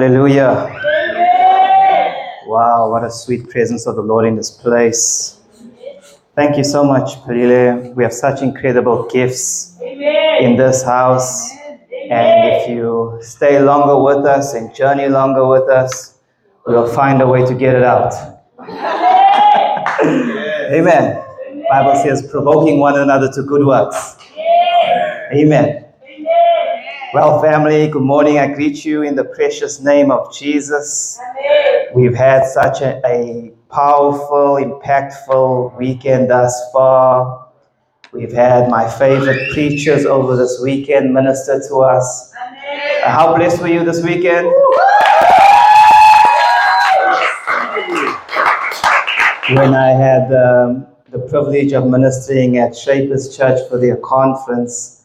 Hallelujah. Wow, what a sweet presence of the Lord in this place. Thank you so much, Palile. We have such incredible gifts in this house. And if you stay longer with us and journey longer with us, we'll find a way to get it out. Amen. Bible says provoking one another to good works. Amen. Well, family, good morning. I greet you in the precious name of Jesus. We've had such a, a powerful, impactful weekend thus far. We've had my favorite preachers over this weekend minister to us. Uh, how blessed were you this weekend? When I had um, the privilege of ministering at Shapers Church for their conference,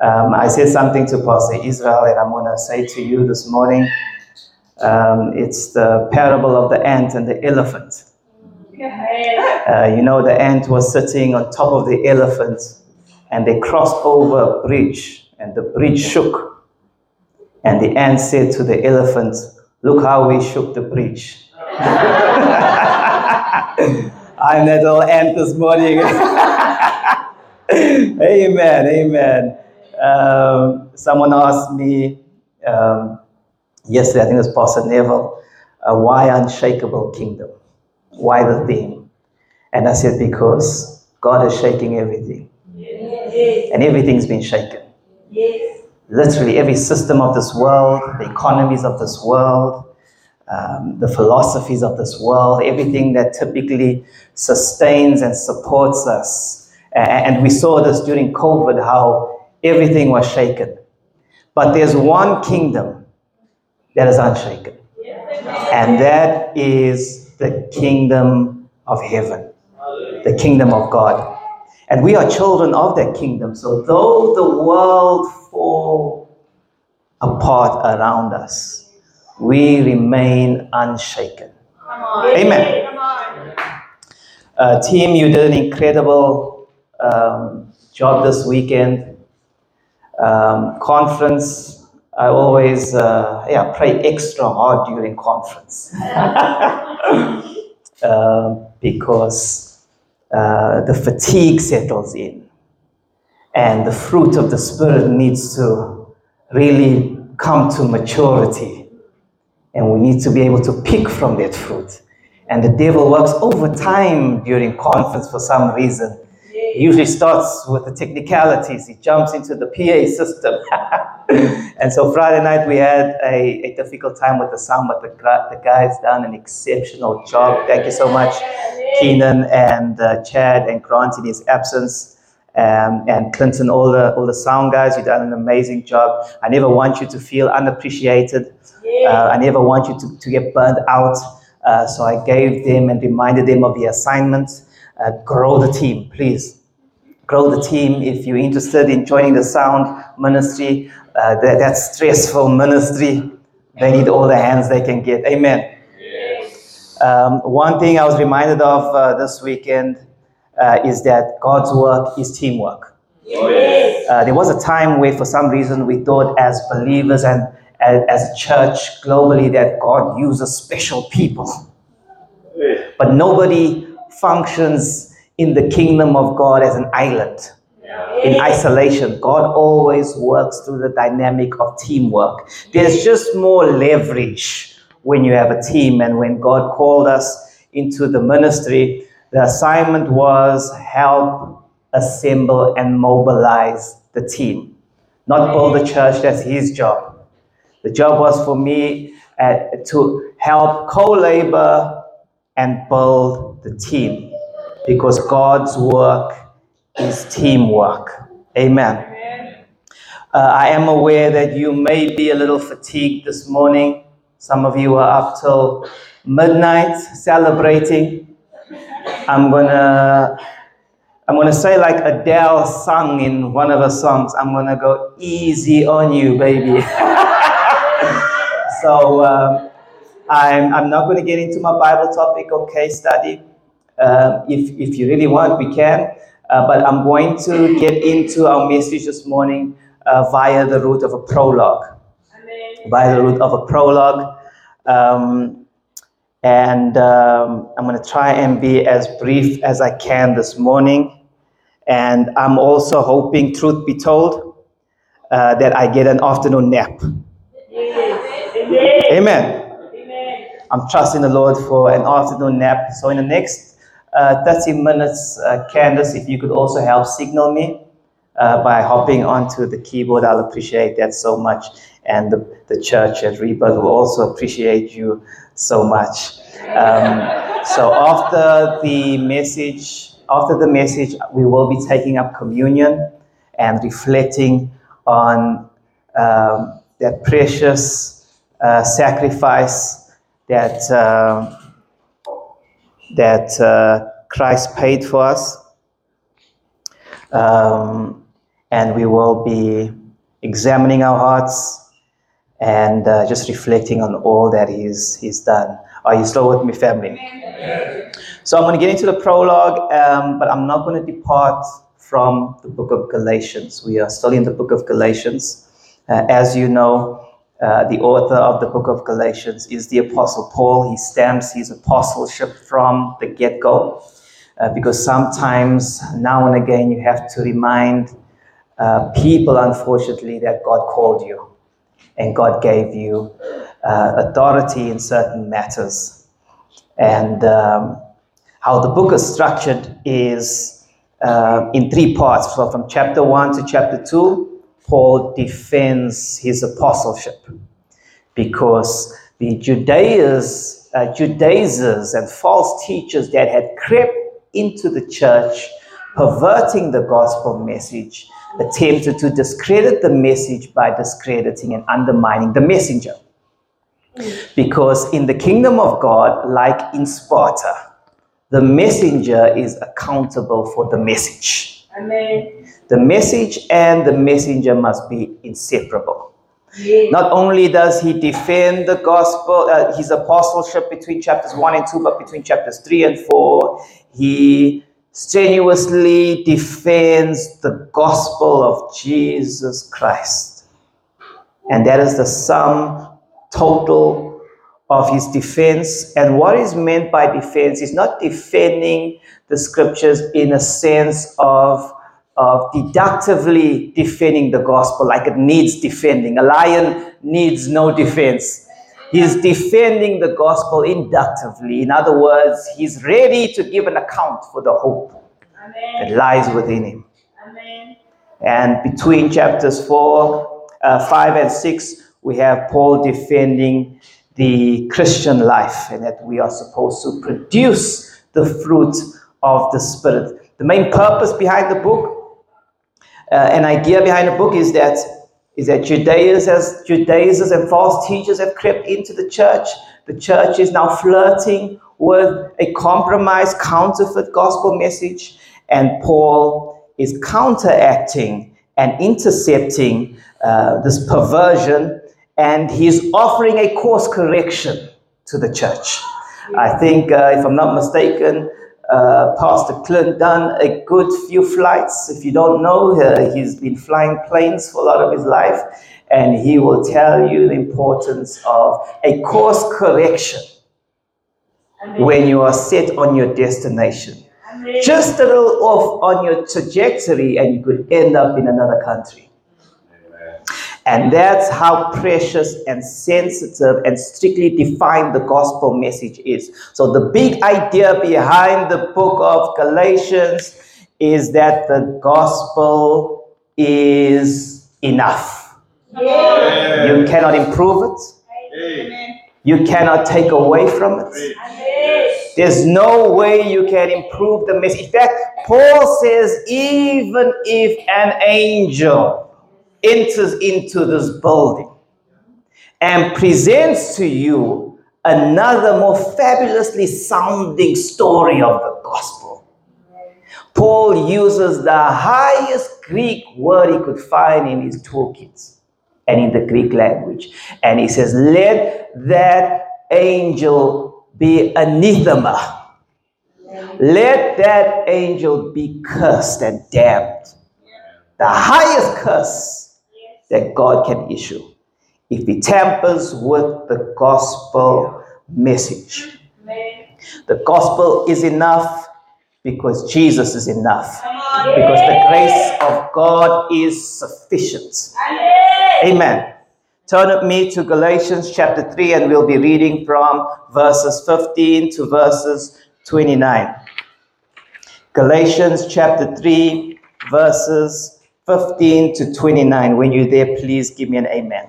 um, I said something to Pastor Israel that I'm going to say to you this morning. Um, it's the parable of the ant and the elephant. Uh, you know, the ant was sitting on top of the elephant and they crossed over a bridge and the bridge shook. And the ant said to the elephant, Look how we shook the bridge. I'm that little ant this morning. amen, amen. Um, someone asked me um, yesterday, I think it was Pastor Neville, uh, why unshakable kingdom? Why the theme? And I said, because God is shaking everything. Yes. And everything's been shaken. Yes. Literally, every system of this world, the economies of this world, um, the philosophies of this world, everything that typically sustains and supports us. And we saw this during COVID, how everything was shaken. But there's one kingdom that is unshaken, and that is the kingdom of heaven, the kingdom of God. And we are children of that kingdom. So though the world fall apart around us, we remain unshaken. Amen. Uh, team, you did an incredible um, job this weekend um, conference, I always uh, yeah pray extra hard during conference. Uh, because uh, the fatigue settles in, and the fruit of the spirit needs to really come to maturity, and we need to be able to pick from that fruit. And the devil works overtime during conference for some reason he usually starts with the technicalities. He jumps into the PA system. and so Friday night we had a, a, difficult time with the sound, but the, the guys done an exceptional job. Thank you so much, Keenan and uh, Chad and Grant in his absence. Um, and Clinton, all the all the sound guys, you've done an amazing job. I never want you to feel unappreciated. Uh, I never want you to, to get burned out. Uh, so I gave them and reminded them of the assignment. Uh, grow the team, please grow the team. If you're interested in joining the sound ministry, uh, that, that stressful ministry, they need all the hands they can get. Amen. Yes. Um, one thing I was reminded of uh, this weekend uh, is that God's work is teamwork. Yes. Uh, there was a time where, for some reason, we thought as believers and as, as a church globally that God uses special people. But nobody functions in the kingdom of God as an island, in isolation. God always works through the dynamic of teamwork. There's just more leverage when you have a team. And when God called us into the ministry, the assignment was help assemble and mobilize the team, not build the church. That's His job. The job was for me uh, to help co labor and build the team because God's work is teamwork. Amen. Uh, I am aware that you may be a little fatigued this morning. Some of you are up till midnight celebrating. I'm gonna I'm gonna say like Adele sung in one of her songs. I'm gonna go easy on you, baby. so um, I'm I'm not gonna get into my Bible topic or case study. Um, if, if you really want, we can. Uh, but I'm going to get into our message this morning uh, via the route of a prologue. Amen. by the route of a prologue. Um, and um, I'm going to try and be as brief as I can this morning. And I'm also hoping, truth be told, uh, that I get an afternoon nap. Amen. Amen. I'm trusting the Lord for an afternoon nap. So, in the next 30 minutes, uh, Candace, if you could also help signal me uh, by hopping onto the keyboard, I'll appreciate that so much. And the, the church at Rebirth will also appreciate you so much. Um, so, after the message, after the message, we will be taking up communion and reflecting on um, that precious uh, sacrifice that, uh, that uh, Christ paid for us. Um, and we will be examining our hearts and uh, just reflecting on all that he's, he's done. Are you still with me, family? So I'm going to get into the prologue, um, but I'm not going to depart from the book of Galatians. We are still in the book of Galatians. Uh, as you know, uh, the author of the book of Galatians is the Apostle Paul. He stamps his apostleship from the get go uh, because sometimes, now and again, you have to remind uh, people, unfortunately, that God called you and God gave you uh, authority in certain matters. And um, how the book is structured is uh, in three parts. So, from chapter 1 to chapter 2, Paul defends his apostleship because the Judaizers, uh, Judaizers and false teachers that had crept into the church, perverting the gospel message, attempted to discredit the message by discrediting and undermining the messenger. Because in the kingdom of God, like in Sparta, the messenger is accountable for the message. Amen. The message and the messenger must be inseparable. Yes. Not only does he defend the gospel, uh, his apostleship between chapters 1 and 2, but between chapters 3 and 4, he strenuously defends the gospel of Jesus Christ. And that is the sum total of his defense. And what is meant by defense is not defending the scriptures in a sense of of deductively defending the gospel like it needs defending. A lion needs no defense. He's defending the gospel inductively. In other words, he's ready to give an account for the hope that lies within him. Amen. And between chapters 4, uh, 5, and 6, we have Paul defending the Christian life and that we are supposed to produce the fruit of the Spirit. The main purpose behind the book, uh, an idea behind the book is that is that Judaizers, and false teachers have crept into the church. The church is now flirting with a compromised, counterfeit gospel message, and Paul is counteracting and intercepting uh, this perversion, and he's offering a course correction to the church. I think, uh, if I'm not mistaken, uh, Pastor Clint done a good few flights. If you don't know, uh, he's been flying planes for a lot of his life, and he will tell you the importance of a course correction Amen. when you are set on your destination. Amen. Just a little off on your trajectory, and you could end up in another country. And that's how precious and sensitive and strictly defined the gospel message is. So, the big idea behind the book of Galatians is that the gospel is enough. Yes. You cannot improve it, Amen. you cannot take away from it. Amen. There's no way you can improve the message. In fact, Paul says, even if an angel enters into this building and presents to you another more fabulously sounding story of the gospel, Paul uses the highest Greek word he could find in his toolkits and in the Greek language. And he says, Let that angel be anathema. Let that angel be cursed and damned. The highest curse that God can issue if he tampers with the gospel message. The gospel is enough because Jesus is enough. Because the grace of God is sufficient. Amen. Turn with me to Galatians chapter 3, and we'll be reading from verses 15 to verses 29. Galatians chapter 3, verses 15 to 29. When you're there, please give me an amen.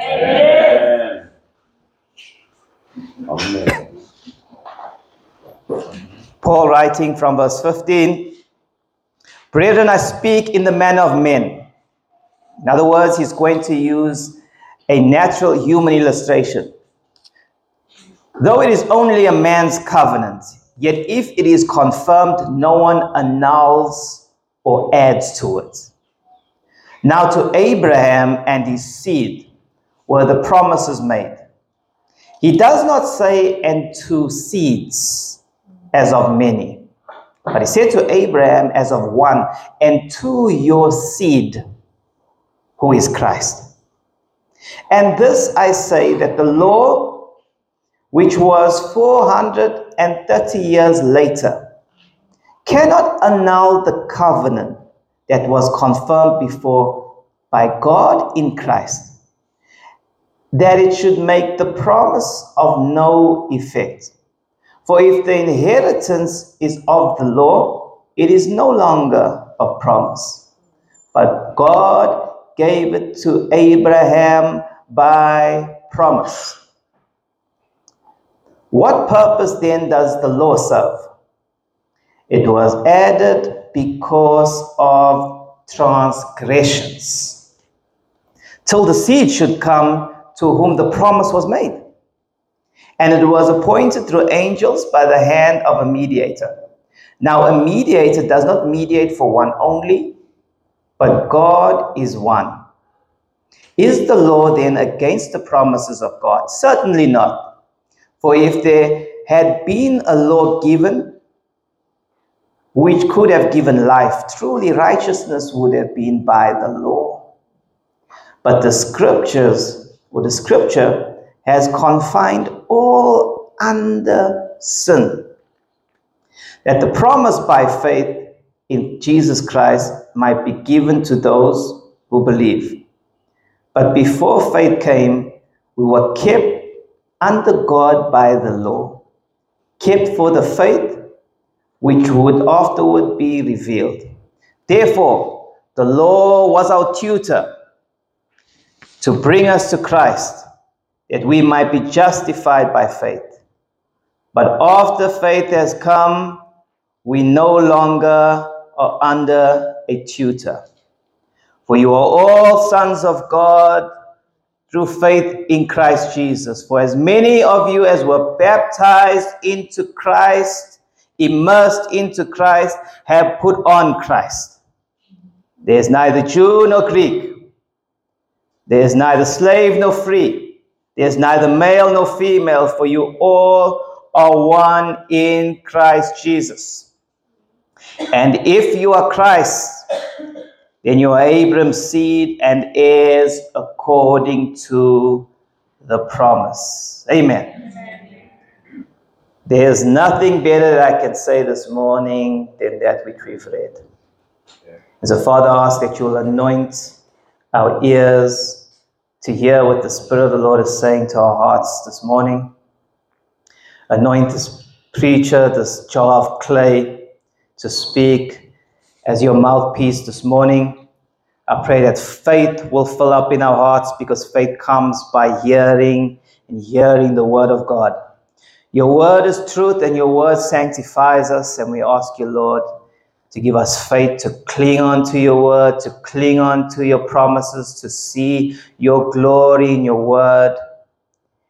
Amen. Amen. Paul writing from verse 15 Brethren, I speak in the manner of men. In other words, he's going to use a natural human illustration. Though it is only a man's covenant, yet if it is confirmed, no one annuls or adds to it. Now, to Abraham and his seed were the promises made. He does not say, and to seeds as of many. But he said to Abraham as of one, and to your seed, who is Christ. And this I say that the law, which was 430 years later, cannot annul the covenant that was confirmed before by God in Christ, that it should make the promise of no effect. For if the inheritance is of the law, it is no longer of promise. But God gave it to Abraham by promise. What purpose then does the law serve? It was added because of transgressions, till the seed should come to whom the promise was made. And it was appointed through angels by the hand of a mediator. Now, a mediator does not mediate for one only, but God is one. Is the law then against the promises of God? Certainly not. For if there had been a law given which could have given life, truly righteousness would have been by the law. But the scriptures, or the scripture, has confined all under sin. That the promise by faith in Jesus Christ might be given to those who believe. But before faith came, we were kept under God by the law, kept for the faith which would afterward be revealed. Therefore, the law was our tutor to bring us to Christ, that we might be justified by faith. But after faith has come, we no longer are under a tutor. For you are all sons of God through faith in Christ Jesus. For as many of you as were baptized into Christ, immersed into Christ, have put on Christ. There is neither Jew nor Greek. There is neither slave nor free. There is neither male nor female, for you all are one in Christ Jesus. And if you are Christ, then you are Abraham's seed and heirs according to the promise. Amen. There's nothing better that I can say this morning than that which we've read. As a Father, I ask that you will anoint our ears to hear what the Spirit of the Lord is saying to our hearts this morning. Anoint this preacher, this jar of clay, to speak as your mouthpiece this morning. I pray that faith will fill up in our hearts because faith comes by hearing and hearing the word of God. Your word is truth and your word sanctifies us. And we ask you, Lord, to give us faith to cling on to your word, to cling on to your promises, to see your glory in your word.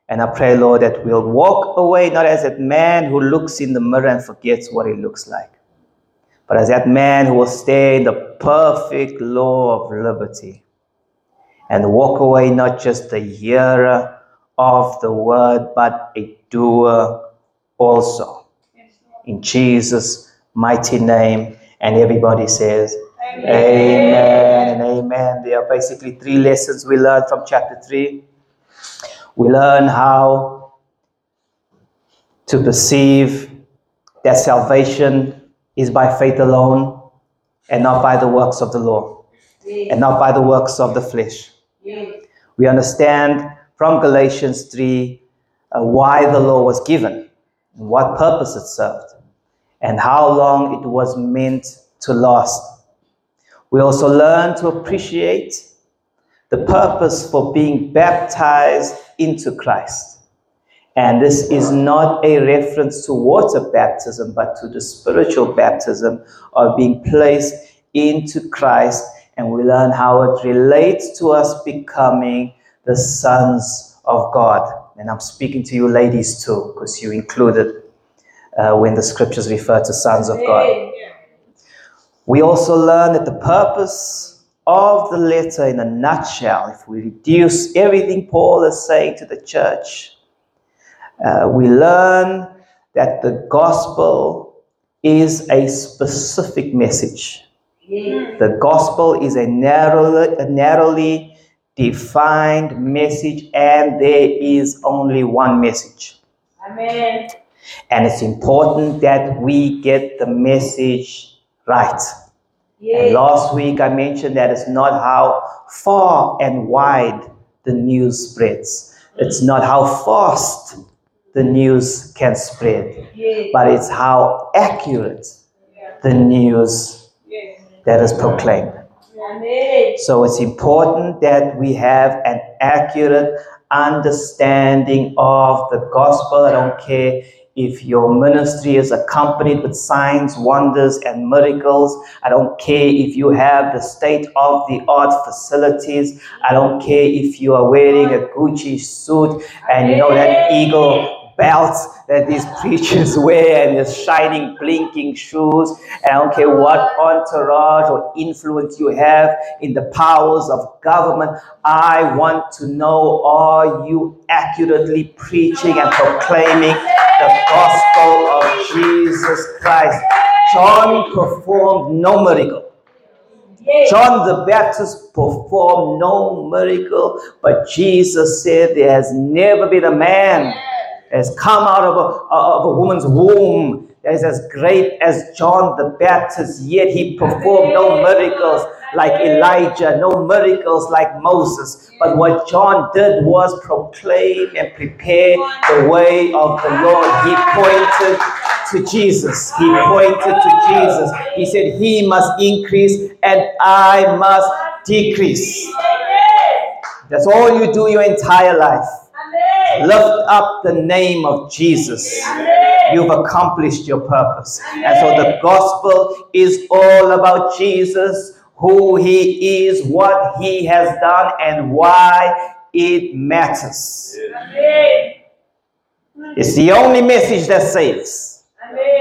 And I pray, Lord, that we'll walk away not as that man who looks in the mirror and forgets what he looks like, but as that man who will stay in the perfect law of liberty and walk away not just a hearer of the word, but a doer also. In Jesus' mighty name. And everybody says, Amen and amen. There are basically three lessons we learn from chapter 3. We learn how to perceive that salvation is by faith alone and not by the works of the law and not by the works of the flesh. We understand from Galatians 3 uh, Uh, why the law was given, what purpose it served, and how long it was meant to last. We also learn to appreciate the purpose for being baptized into Christ. And this is not a reference to water baptism, but to the spiritual baptism of being placed into Christ. And we learn how it relates to us becoming the sons of God. And I'm speaking to you ladies too, because you included uh, when the scriptures refer to sons of God. We also learn that the purpose of the letter, in a nutshell, if we reduce everything Paul is saying to the church, uh, we learn that the gospel is a specific message. The gospel is a narrowly, a narrowly defined message, and there is only one message. Amen. And it's important that we get the message right. And last week I mentioned that it's not how far and wide the news spreads. It's not how fast the news can spread, but it's how accurate the news that is proclaimed. So it's important that we have an accurate understanding of the gospel. I don't care if your ministry is accompanied with signs, wonders, and miracles. I don't care if you have the state of the art facilities. I don't care if you are wearing a Gucci suit and you know that eagle belt that these preachers wear and the shining, blinking shoes. And I don't care what entourage or influence you have in the powers of government. I want to know are you accurately preaching and proclaiming the gospel of Jesus Christ? John performed no miracle. John the Baptist performed no miracle, but Jesus said there has never been a man has come out of a, of a woman's womb that is as great as John the Baptist, yet he performed no miracles like Elijah, no miracles like Moses. But what John did was proclaim and prepare the way of the Lord. He pointed to Jesus. He pointed to Jesus. He said, He must increase and I must decrease. That's all you do your entire life. Lift up the name of Jesus. You've accomplished your purpose. And so the gospel is all about Jesus, who he is, what he has done, and why it matters. It's the only message that saves.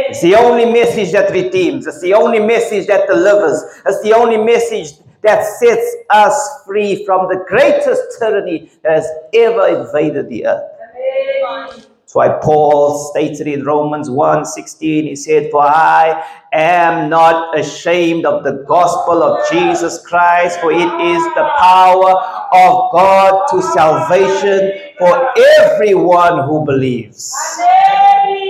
It's the only message that redeems. It's the only message that delivers. It's the only message that sets us free from the greatest tyranny that has ever invaded the earth. That's why Paul stated in Romans 1:16, he said, For I am not ashamed of the gospel of Jesus Christ, for it is the power of God to salvation for everyone who believes.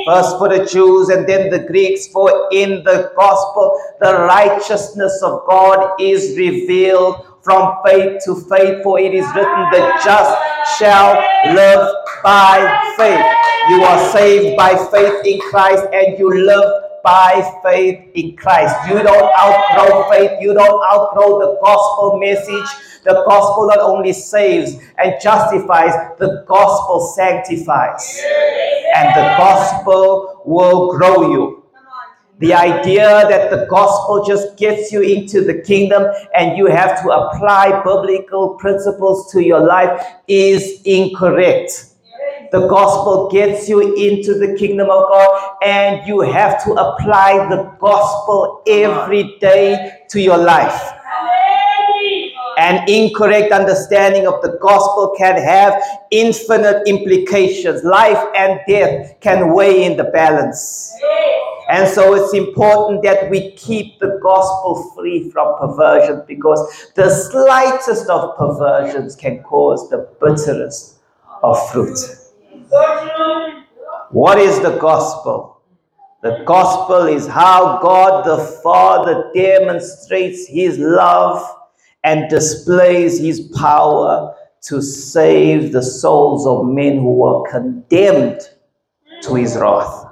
First for the Jews and then the Greeks, for in the gospel the righteousness of God is revealed from faith to faith, for it is written, the just shall live by faith. You are saved by faith in Christ and you live by faith in Christ. You don't outgrow faith, you don't outgrow the gospel message. The gospel not only saves and justifies, the gospel sanctifies. And the gospel will grow you. The idea that the gospel just gets you into the kingdom and you have to apply biblical principles to your life is incorrect. The gospel gets you into the kingdom of God and you have to apply the gospel every day to your life. An incorrect understanding of the gospel can have infinite implications. Life and death can weigh in the balance. And so it's important that we keep the gospel free from perversion because the slightest of perversions can cause the bitterest of fruit. What is the gospel? The gospel is how God the Father demonstrates his love and displays his power to save the souls of men who were condemned to his wrath.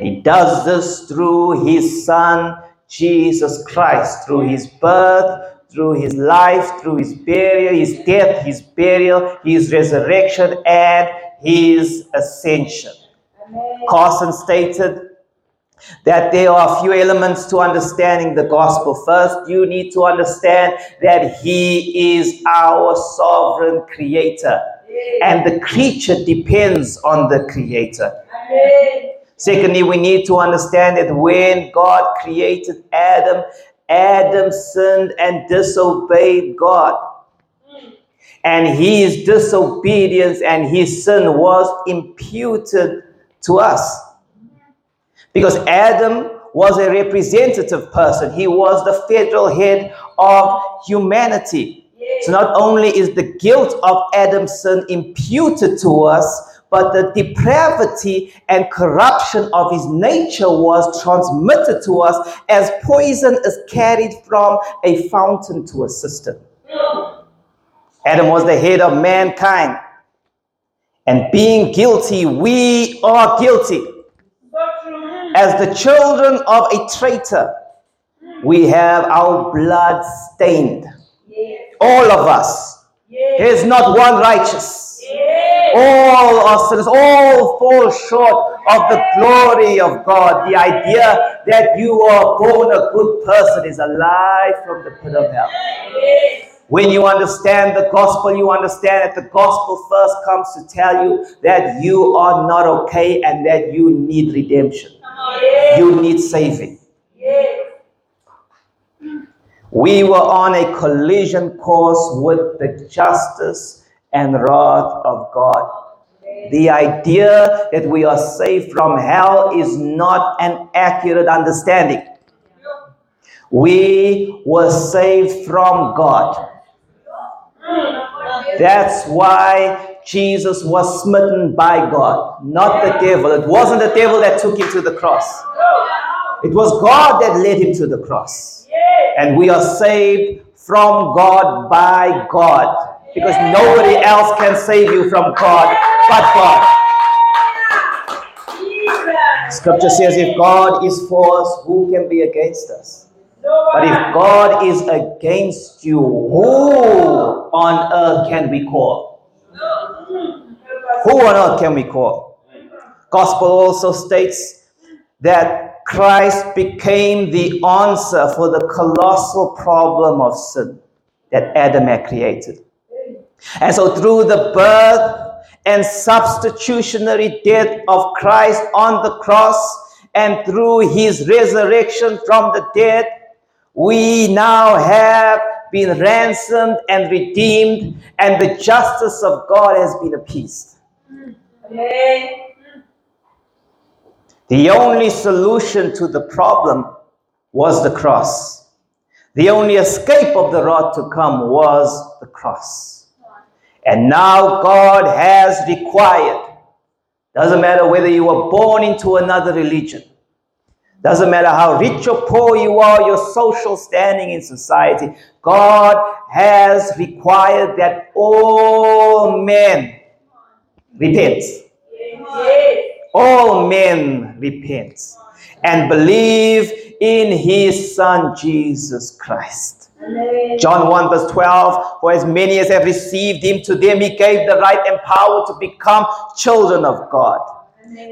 He does this through his son, Jesus Christ, through his birth, through his life, through his burial, his death, his burial, his resurrection, and his ascension. Carson stated that there are a few elements to understanding the gospel. First, you need to understand that he is our sovereign creator, and the creature depends on the creator. Secondly, we need to understand that when God created Adam, Adam sinned and disobeyed God. And his disobedience and his sin was imputed to us. Because Adam was a representative person, he was the federal head of humanity. So not only is the guilt of Adam's sin imputed to us, but the depravity and corruption of his nature was transmitted to us as poison is carried from a fountain to a cistern. Adam was the head of mankind. And being guilty, we are guilty. As the children of a traitor, we have our blood stained. All of us. There is not one righteous. All are sinners. All fall short of the glory of God. The idea that you are born a good person is a lie from the pit of hell. When you understand the gospel, you understand that the gospel first comes to tell you that you are not okay and that you need redemption. You need saving. We were on a collision course with the justice and wrath of God. The idea that we are saved from hell is not an accurate understanding. We were saved from God. That's why Jesus was smitten by God, not the devil. It wasn't the devil that took him to the cross, it was God that led him to the cross. And we are saved from God by God because nobody else can save you from God but God. Scripture says, if God is for us, who can be against us? But if God is against you, who on earth can we call? Who on earth can we call? Gospel also states that Christ became the answer for the colossal problem of sin that Adam had created. And so, through the birth and substitutionary death of Christ on the cross, and through his resurrection from the dead, we now have been ransomed and redeemed, and the justice of God has been appeased. The only solution to the problem was the cross. The only escape of the wrath to come was the cross. And now God has required, doesn't matter whether you were born into another religion, doesn't matter how rich or poor you are, your social standing in society, God has required that all men repent all men repent and believe in his son Jesus Christ. John 1 verse 12, for as many as have received him, to them he gave the right and power to become children of God.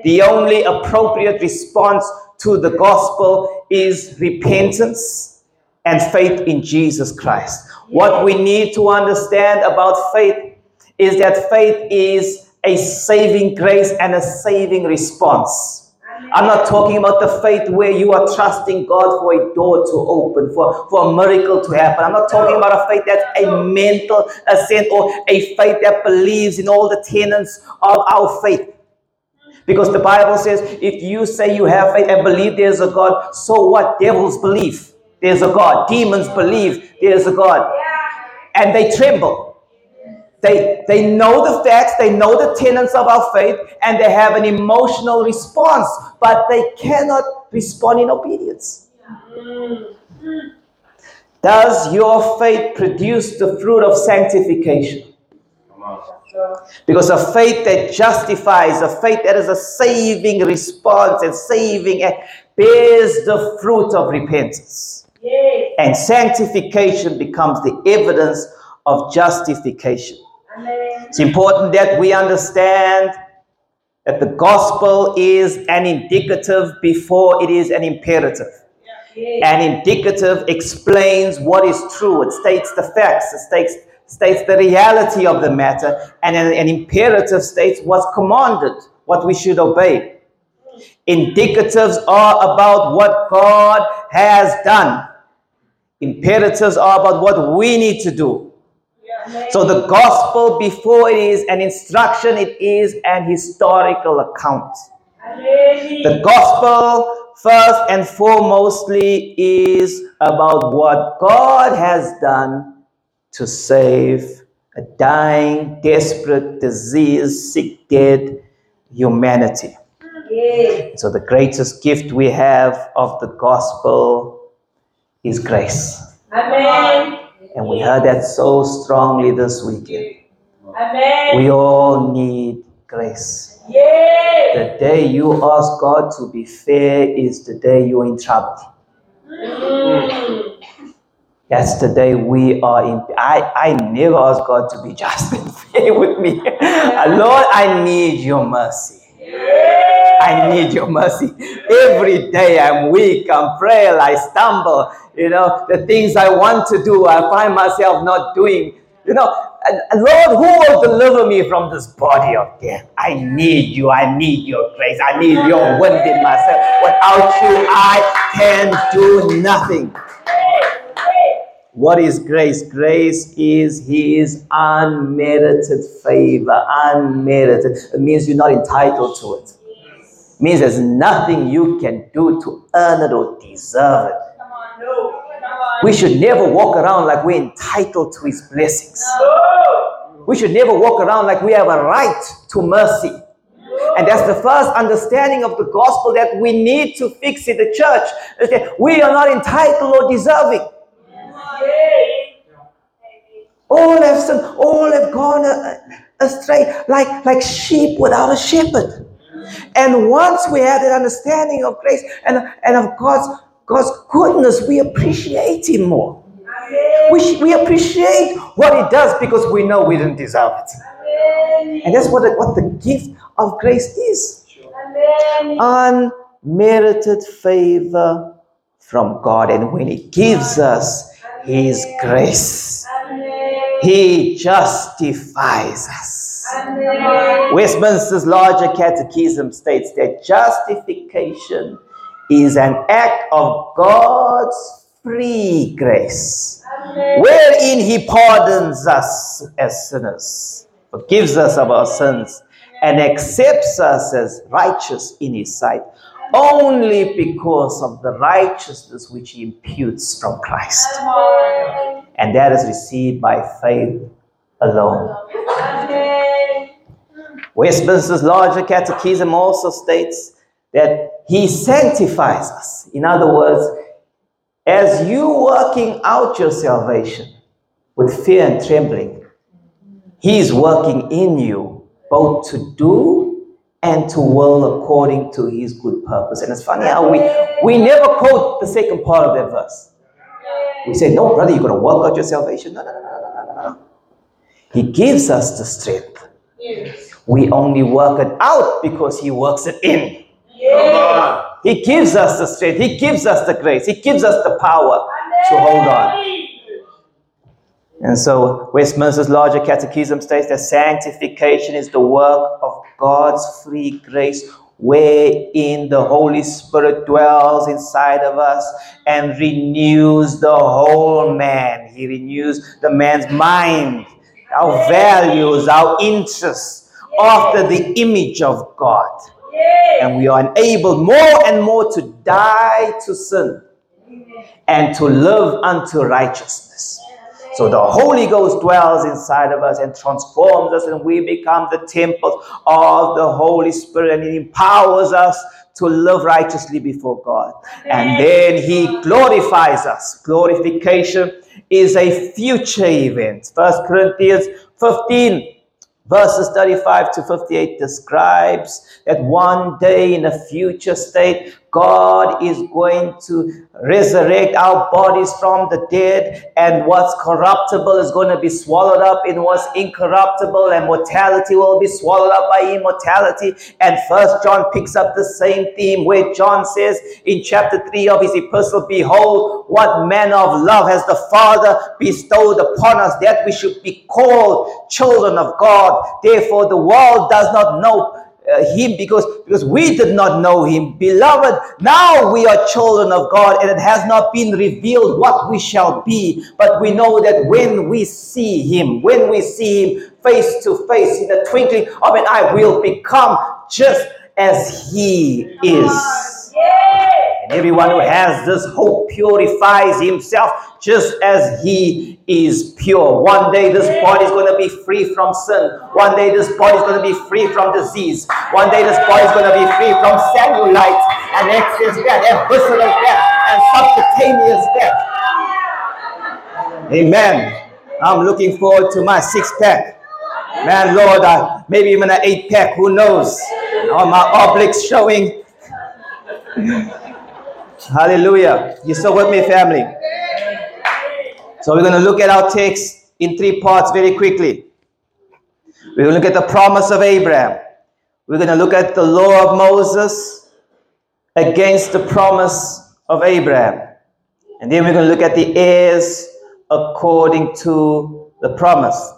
The only appropriate response to the gospel is repentance and faith in Jesus Christ. What we need to understand about faith is that faith is a saving grace and a saving response. I'm not talking about the faith where you are trusting God for a door to open, for, for a miracle to happen. I'm not talking about a faith that's a mental assent or a faith that believes in all the tenets of our faith. Because the Bible says, if you say you have faith and believe there's a God, so what? Devils believe there's a God. Demons believe there's a God. And they tremble. They, they know the facts, they know the tenets of our faith, and they have an emotional response, but they cannot respond in obedience. Does your faith produce the fruit of sanctification? Because a faith that justifies, a faith that is a saving response and saving act, bears the fruit of repentance. Yes. And sanctification becomes the evidence of justification. Amen. It's important that we understand that the gospel is an indicative before it is an imperative. Yes. An indicative explains what is true, it states the facts, it states, states the reality of the matter, and an, an imperative states what's commanded, what we should obey. Indicatives are about what God has done. Imperatives are about what we need to do. So the gospel, before it is an instruction, it is an historical account. The gospel, first and foremostly, is about what God has done to save a dying, desperate, disease, sick, dead humanity. Yes. So the greatest gift we have of the gospel is grace. Amen. And we heard that so strongly this weekend. Amen. We all need grace. Yes. The day you ask God to be fair is the day you're in trouble. Mm. That's the day we are in. I, I never ask God to be just and fair with me. Lord, I need your mercy. I need your mercy. Every day I'm weak, I'm frail, I stumble. You know, the things I want to do, I find myself not doing. You know, Lord, who will deliver me from this body of death? I need you. I need your grace. I need your wind in myself. Without you, I can do nothing. What is grace? Grace is His unmerited favor. Unmerited. It means you're not entitled to it. It means there's nothing you can do to earn it or deserve it. We should never walk around like we're entitled to His blessings. We should never walk around like we have a right to mercy. And that's the first understanding of the gospel that we need to fix in the church. We are not entitled or deserving. All have sinned, all have gone uh, astray, like, like sheep without a shepherd. And once we have that understanding of grace and, and of God's, God's goodness, we appreciate Him more. We, we appreciate what He does because we know we didn't deserve it. And that's what the, what the gift of grace is unmerited favor from God. And when He gives us His grace, He justifies us. Westminster's larger catechism states that justification is an act of God's free grace, wherein He pardons us as sinners, forgives us of our sins, and accepts us as righteous in His sight only because of the righteousness which He imputes from Christ. And that is received by faith alone. Westminster's larger catechism also states that he sanctifies us. In other words, as you working out your salvation with fear and trembling, he is working in you both to do and to will according to his good purpose. And it's funny how we, we never quote the second part of that verse. We say, no, brother, you're going to work out your salvation. No, no, no, no, no, no, no. He gives us the strength. Yes. We only work it out because He works it in. Yes. He gives us the strength, He gives us the grace, He gives us the power to hold on. And so, Westminster's larger catechism states that sanctification is the work of God's free grace, wherein the Holy Spirit dwells inside of us and renews the whole man. He renews the man's mind, our values, our interests after the image of God. And we are enabled more and more to die to sin and to live unto righteousness. So the Holy Ghost dwells inside of us and transforms us, and we become the temples of the Holy Spirit, and it empowers us to live righteously before God. And then He glorifies us. Glorification is a future event. First Corinthians 15 Verses 35 to 58 describes that one day in a future state, God is going to resurrect our bodies from the dead, and what's corruptible is going to be swallowed up in what's incorruptible, and mortality will be swallowed up by immortality. And First John picks up the same theme where John says in chapter 3 of his epistle, Behold, what manner of love has the Father bestowed upon us that we should be called children of God. Therefore, the world does not know Uh, him because because we did not know him. Beloved now we are children of god and it has not been revealed what we shall be but we know that when we see him when we see him face to face in the twinkling of an eye we'll become just as he is. And everyone who has this hope purifies himself just as he is pure. One day this body is going to be free from sin. One day this body is going to be free from disease. One day this body is going to be free from cellulite and excess fat and visceral fat and subcutaneous fat. Amen. I'm looking forward to my six pack. Man, Lord, uh, maybe even an eight pack, who knows? All my obliques showing. Hallelujah. You still with me, family? So we're going to look at our text in three parts very quickly. We're going to look at the promise of Abraham. We're going to look at the law of Moses against the promise of Abraham. And then we're going to look at the heirs according to the promise.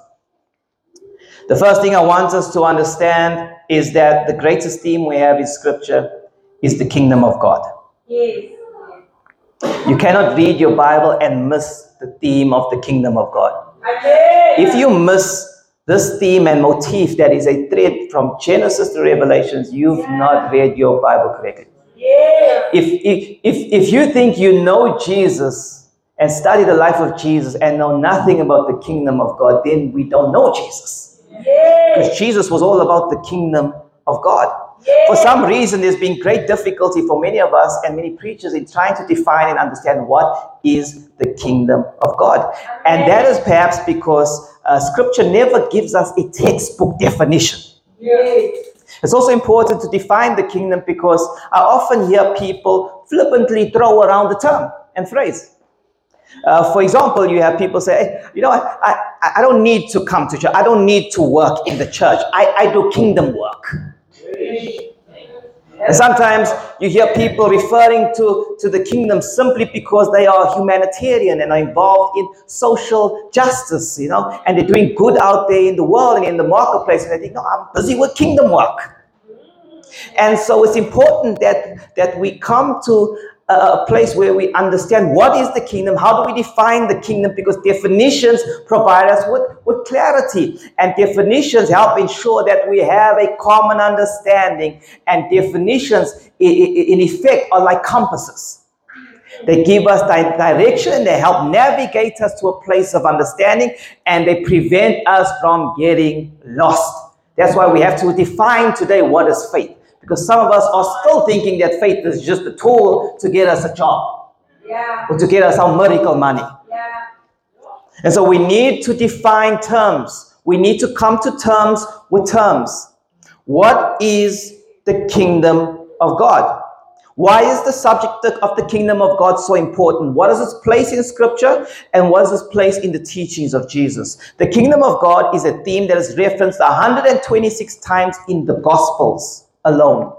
The first thing I want us to understand is that the greatest theme we have in Scripture is the kingdom of God. Yes. You cannot read your Bible and miss the theme of the kingdom of God. If you miss this theme and motif that is a thread from Genesis to Revelations, you've not read your Bible correctly. Yeah. If, if, if, if you think you know Jesus and study the life of Jesus and know nothing about the kingdom of God, then we don't know Jesus. Yeah. Because Jesus was all about the kingdom of God. For some reason, there's been great difficulty for many of us and many preachers in trying to define and understand what is the kingdom of God. And that is perhaps because uh, scripture never gives us a textbook definition. It's also important to define the kingdom because I often hear people flippantly throw around the term and phrase. Uh, for example, you have people say, "Hey, you know, I, I, I don't need to come to church. I don't need to work in the church. I, I do kingdom work. And sometimes you hear people referring to, to the kingdom simply because they are humanitarian and are involved in social justice, you know, and they're doing good out there in the world and in the marketplace. And they think, no, I'm busy with kingdom work. And so it's important that, that we come to a place where we understand what is the kingdom, how do we define the kingdom, because definitions provide us with, with clarity. And definitions help ensure that we have a common understanding. And definitions, in effect, are like compasses. They give us di- direction they help navigate us to a place of understanding and they prevent us from getting lost. That's why we have to define today what is faith. Because some of us are still thinking that faith is just a tool to get us a job Yeah. or to get us our miracle money. Yeah. And so we need to define terms. We need to come to terms with terms. What is the kingdom of God? Why is the subject of the kingdom of God so important? What is its place in scripture and what is its place in the teachings of Jesus? The kingdom of God is a theme that is referenced 126 times in the gospels alone.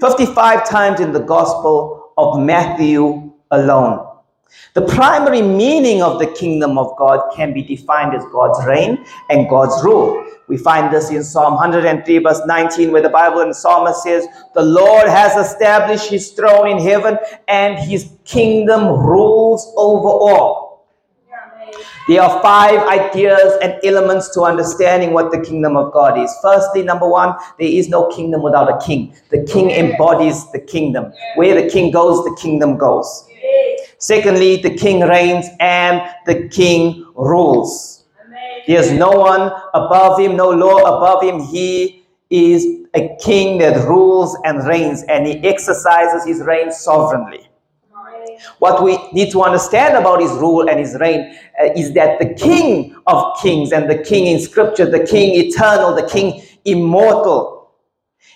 55 times in the gospel of Matthew alone. The primary meaning of the kingdom of God can be defined as God's reign and God's rule. We find this in Psalm 103, verse 19, where the Bible and the psalmist says, The Lord has established his throne in heaven, and his kingdom rules over all. There are five ideas and elements to understanding what the kingdom of God is. Firstly, number one, there is no kingdom without a king. The king embodies the kingdom. Where the king goes, the kingdom goes. Secondly, the king reigns and the king rules. There's no one above him, no law above him. He is a king that rules and reigns, and he exercises his reign sovereignly. What we need to understand about his rule and his reign uh, is that the king of kings and the king in scripture, the king eternal, the king immortal,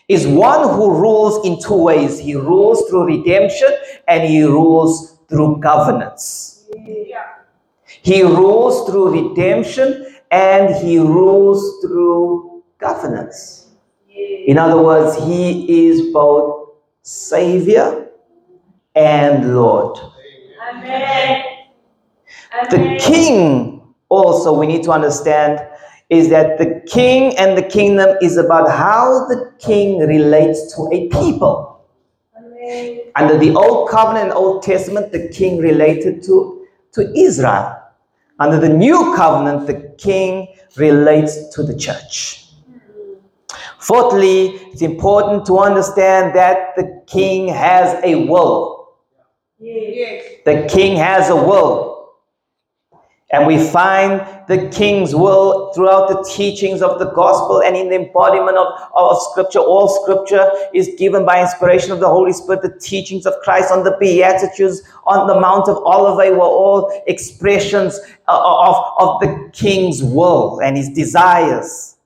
is one who rules in two ways. He rules through redemption and he rules through governance. He rules through redemption and he rules through governance. In other words, he is both Savior and Lord. Amen. The king, also, we need to understand, is that the king and the kingdom is about how the king relates to a people. Amen. Under the Old Covenant Old Testament, the king related to, to Israel. Under the New Covenant, the king relates to the church. Fourthly, it's important to understand that the king has a will. The king has a will. And we find the king's will throughout the teachings of the gospel and in the embodiment of, of scripture. All scripture is given by inspiration of the Holy Spirit. The teachings of Christ on the Beatitudes, on the Mount of Olivet were all expressions uh, of, of the king's will and his desires.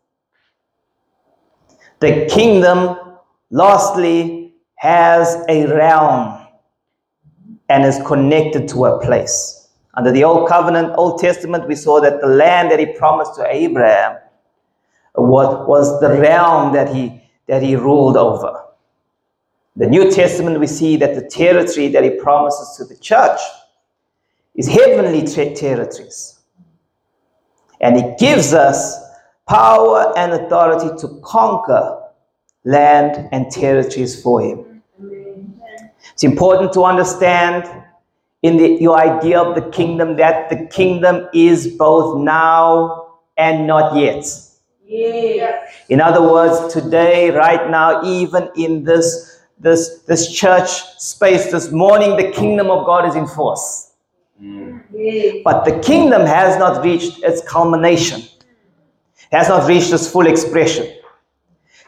The kingdom, lastly, has a realm and is connected to a place. Under the Old Covenant, Old Testament, we saw that the land that he promised to Abraham was, was the realm that he, that he ruled over. The New Testament, we see that the territory that he promises to the church is heavenly ter- territories. And he gives us power and authority to conquer land and territories for him. It's important to understand in the, your idea of the kingdom that the kingdom is both now and not yet. Yes. In other words, today, right now, even in this, this, this church space this morning, the kingdom of God is in force. Yes. But the kingdom has not reached its culmination, has not reached its full expression.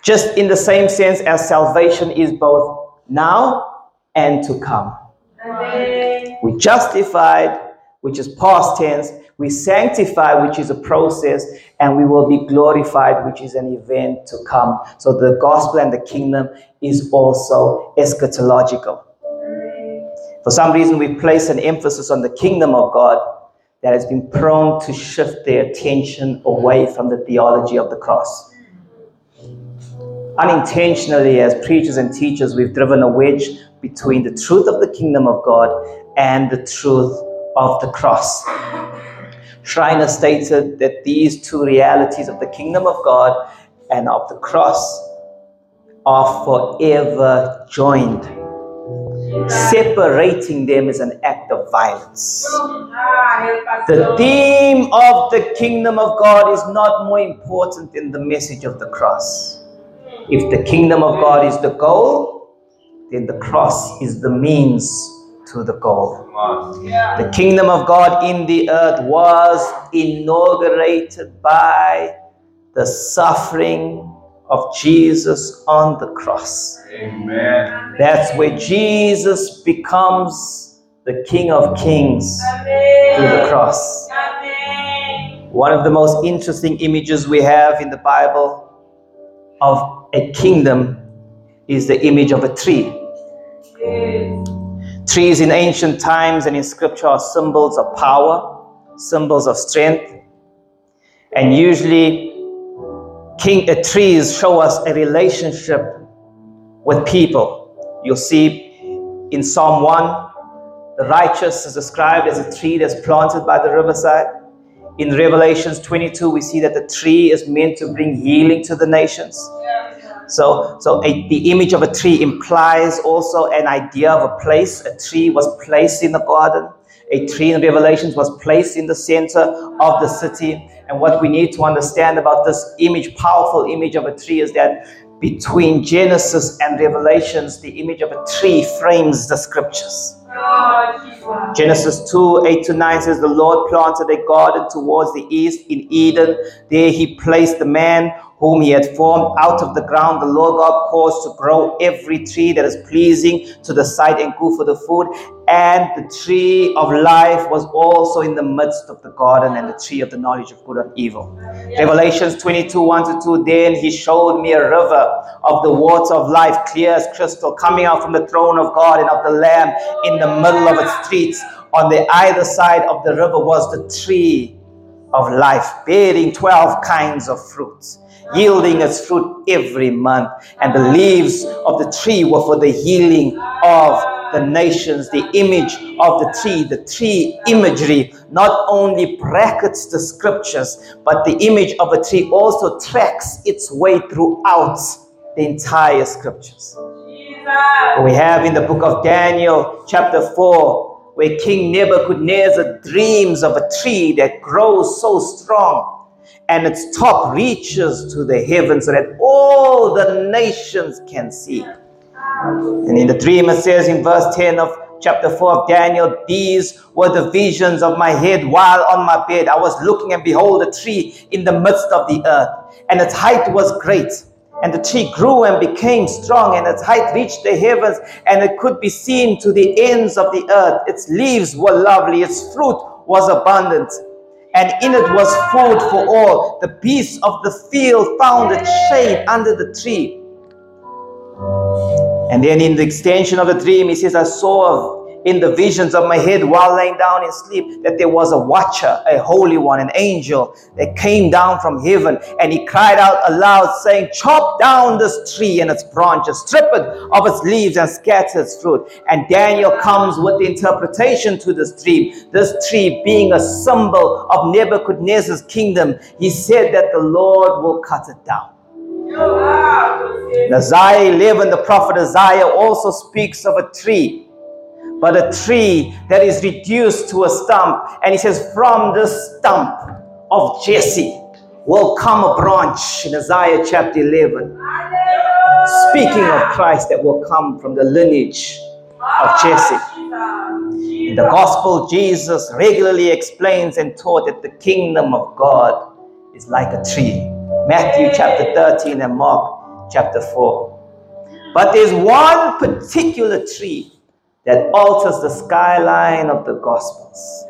Just in the same sense as salvation is both now and to come. Amen. We justified, which is past tense. We sanctify, which is a process, and we will be glorified, which is an event to come. So the gospel and the kingdom is also eschatological. For some reason, we place an emphasis on the kingdom of God that has been prone to shift their attention away from the theology of the cross. Unintentionally, as preachers and teachers, we've driven a wedge between the truth of the kingdom of God and the truth of the cross. Schreiner stated that these two realities of the kingdom of God and of the cross are forever joined. Separating them is an act of violence. The theme of the kingdom of God is not more important than the message of the cross. If the kingdom of God is the goal, then the cross is the means to the goal. The kingdom of God in the earth was inaugurated by the suffering of Jesus on the cross. Amen. That's where Jesus becomes the King of Kings through the cross. Amen. One of the most interesting images we have in the Bible of a kingdom is the image of a tree. Trees in ancient times and in scripture are symbols of power, symbols of strength. And usually, king, uh, trees show us a relationship with people. You'll see in Psalm 1, the righteous is described as a tree that's planted by the riverside. In Revelations 22, we see that the tree is meant to bring healing to the nations. So, so a, the image of a tree implies also an idea of a place. A tree was placed in the garden. A tree in Revelations was placed in the center of the city. And what we need to understand about this image, powerful image of a tree, is that between Genesis and Revelations, the image of a tree frames the scriptures. Genesis 2 8 to 9 says, The Lord planted a garden towards the east in Eden. There he placed the man whom he had formed out of the ground. The Lord God caused to grow every tree that is pleasing to the sight and good for the food. And the tree of life was also in the midst of the garden, and the tree of the knowledge of good and evil. Revelations 22 1 to 2 Then he showed me a river of the water of life, clear as crystal, coming out from the throne of God and of the Lamb in the middle of its streets. On the either side of the river was the tree of life, bearing 12 kinds of fruits, yielding its fruit every month. And the leaves of the tree were for the healing of the nations. The image of the tree, the tree imagery, not only brackets the scriptures, but the image of a tree also tracks its way throughout the entire scriptures. We have in the book of Daniel, chapter 4, where King Nebuchadnezzar dreams of a tree that grows so strong and its top reaches to the heavens so that all the nations can see. And in the dream, it says in verse 10 of chapter 4 of Daniel, These were the visions of my head while on my bed. I was looking, and behold, a tree in the midst of the earth, and its height was great. And the tree grew and became strong, and its height reached the heavens, and it could be seen to the ends of the earth. Its leaves were lovely, its fruit was abundant, and in it was food for all. The beasts of the field found its shade under the tree. And then in the extension of the dream, he says, I saw in the visions of my head while laying down in sleep that there was a watcher, a holy one, an angel that came down from heaven. And he cried out aloud, saying, Chop down this tree and its branches, strip it of its leaves and scatter its fruit. And Daniel comes with the interpretation to this dream. This tree being a symbol of Nebuchadnezzar's kingdom, he said that the Lord will cut it down. In Isaiah 11, the prophet Isaiah also speaks of a tree, but a tree that is reduced to a stump. And he says, From the stump of Jesse will come a branch in Isaiah chapter 11, speaking of Christ that will come from the lineage of Jesse. In the gospel, Jesus regularly explains and taught that the kingdom of God is like a tree. Matthew chapter 13 and Mark chapter 4. But there's one particular tree that alters the skyline of the gospels.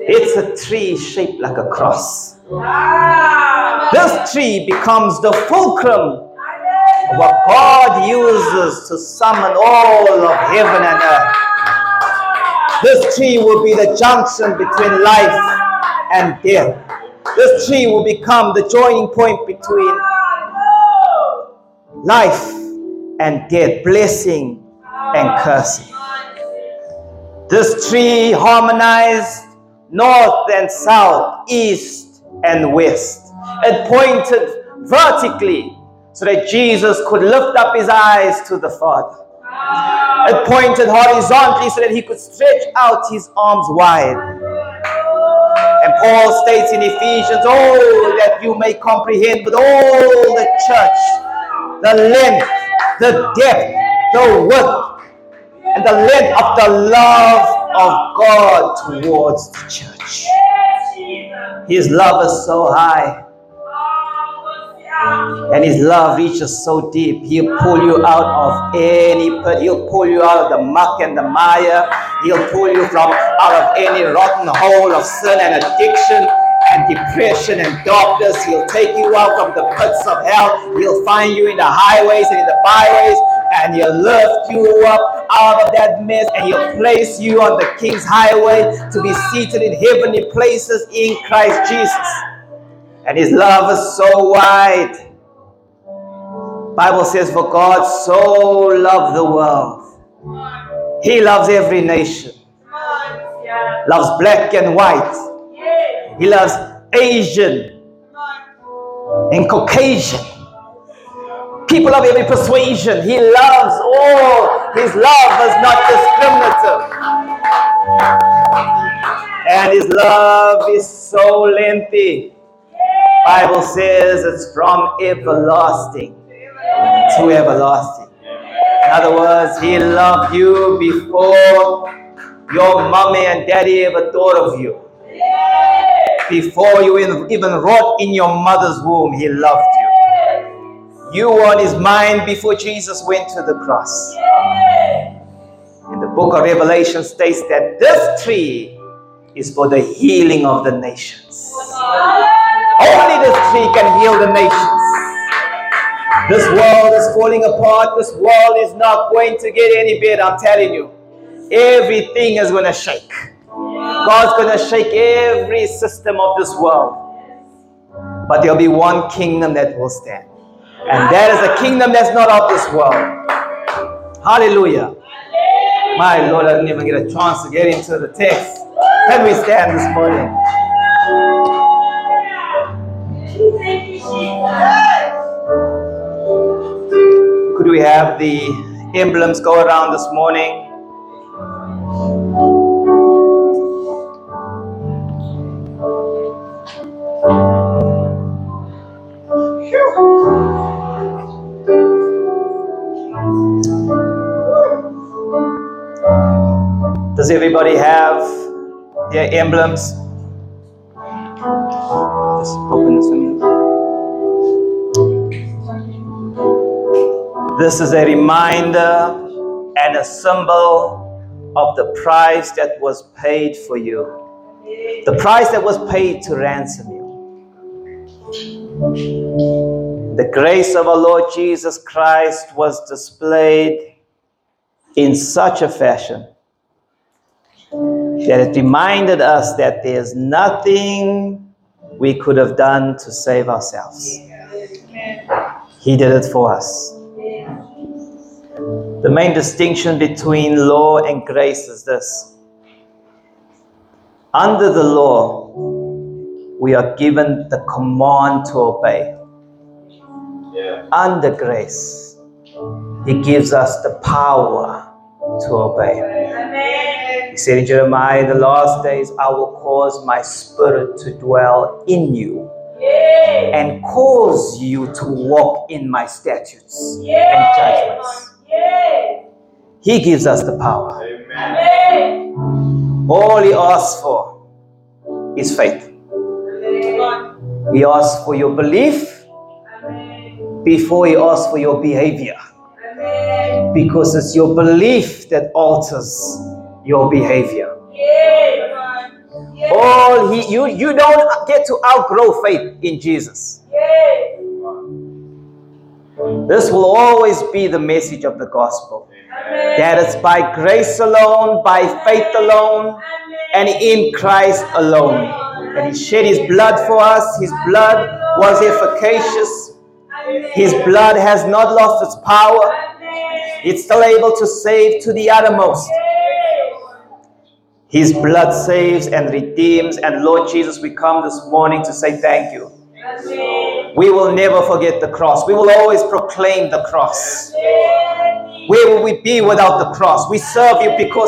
It's a tree shaped like a cross. This tree becomes the fulcrum of what God uses to summon all of heaven and earth. This tree will be the junction between life and death. This tree will become the joining point between life and death, blessing and cursing. This tree harmonized north and south, east and west. It pointed vertically so that Jesus could lift up his eyes to the Father. It pointed horizontally so that he could stretch out his arms wide. Paul states in Ephesians, Oh, that you may comprehend with all the church the length, the depth, the width, and the length of the love of God towards the church. His love is so high and his love reaches so deep. He'll pull you out of any pit. He'll pull you out of the muck and the mire. He'll pull you from out of any rotten hole of sin and addiction and depression and darkness. He'll take you out from the pits of hell. He'll find you in the highways and in the byways and he'll lift you up out of that mess and he'll place you on the king's highway to be seated in heavenly places in Christ Jesus. And his love is so wide. Bible says, For God so loved the world. He loves every nation. Loves black and white. He loves Asian and Caucasian. People of every persuasion. He loves all. His love is not discriminative. And his love is so lengthy. Bible says it's from everlasting to everlasting. In other words, He loved you before your mommy and daddy ever thought of you. Before you even wrought in your mother's womb, He loved you. You were on His mind before Jesus went to the cross. In the book of Revelation states that this tree is for the healing of the nations. Only this tree can heal the nations. This world is falling apart. This world is not going to get any better. I'm telling you. Everything is going to shake. God's going to shake every system of this world. But there'll be one kingdom that will stand. And that is a kingdom that's not of this world. Hallelujah. My Lord, I didn't even get a chance to get into the text. Can we stand this morning? We have the emblems go around this morning? Does everybody have their emblems? Just open this This is a reminder and a symbol of the price that was paid for you. The price that was paid to ransom you. The grace of our Lord Jesus Christ was displayed in such a fashion that it reminded us that there's nothing we could have done to save ourselves. He did it for us. The main distinction between law and grace is this. Under the law, we are given the command to obey. Yeah. Under grace, He gives us the power to obey. Amen. He said in Jeremiah, in the last days, I will cause my spirit to dwell in you and cause you to walk in my statutes and Yay. judgments. He gives us the power. Amen. All he asks for is faith. He asks for your belief before he asks for your behavior. Because it's your belief that alters your behavior. All he you you don't get to outgrow faith in Jesus. This will always be the message of the gospel. Amen. That it's by grace alone, by faith alone, and in Christ alone. And he shed his blood for us. His blood was efficacious. His blood has not lost its power. It's still able to save to the uttermost. His blood saves and redeems. And Lord Jesus, we come this morning to say thank you. We will never forget the cross. We will always proclaim the cross. Where will we be without the cross? We serve you because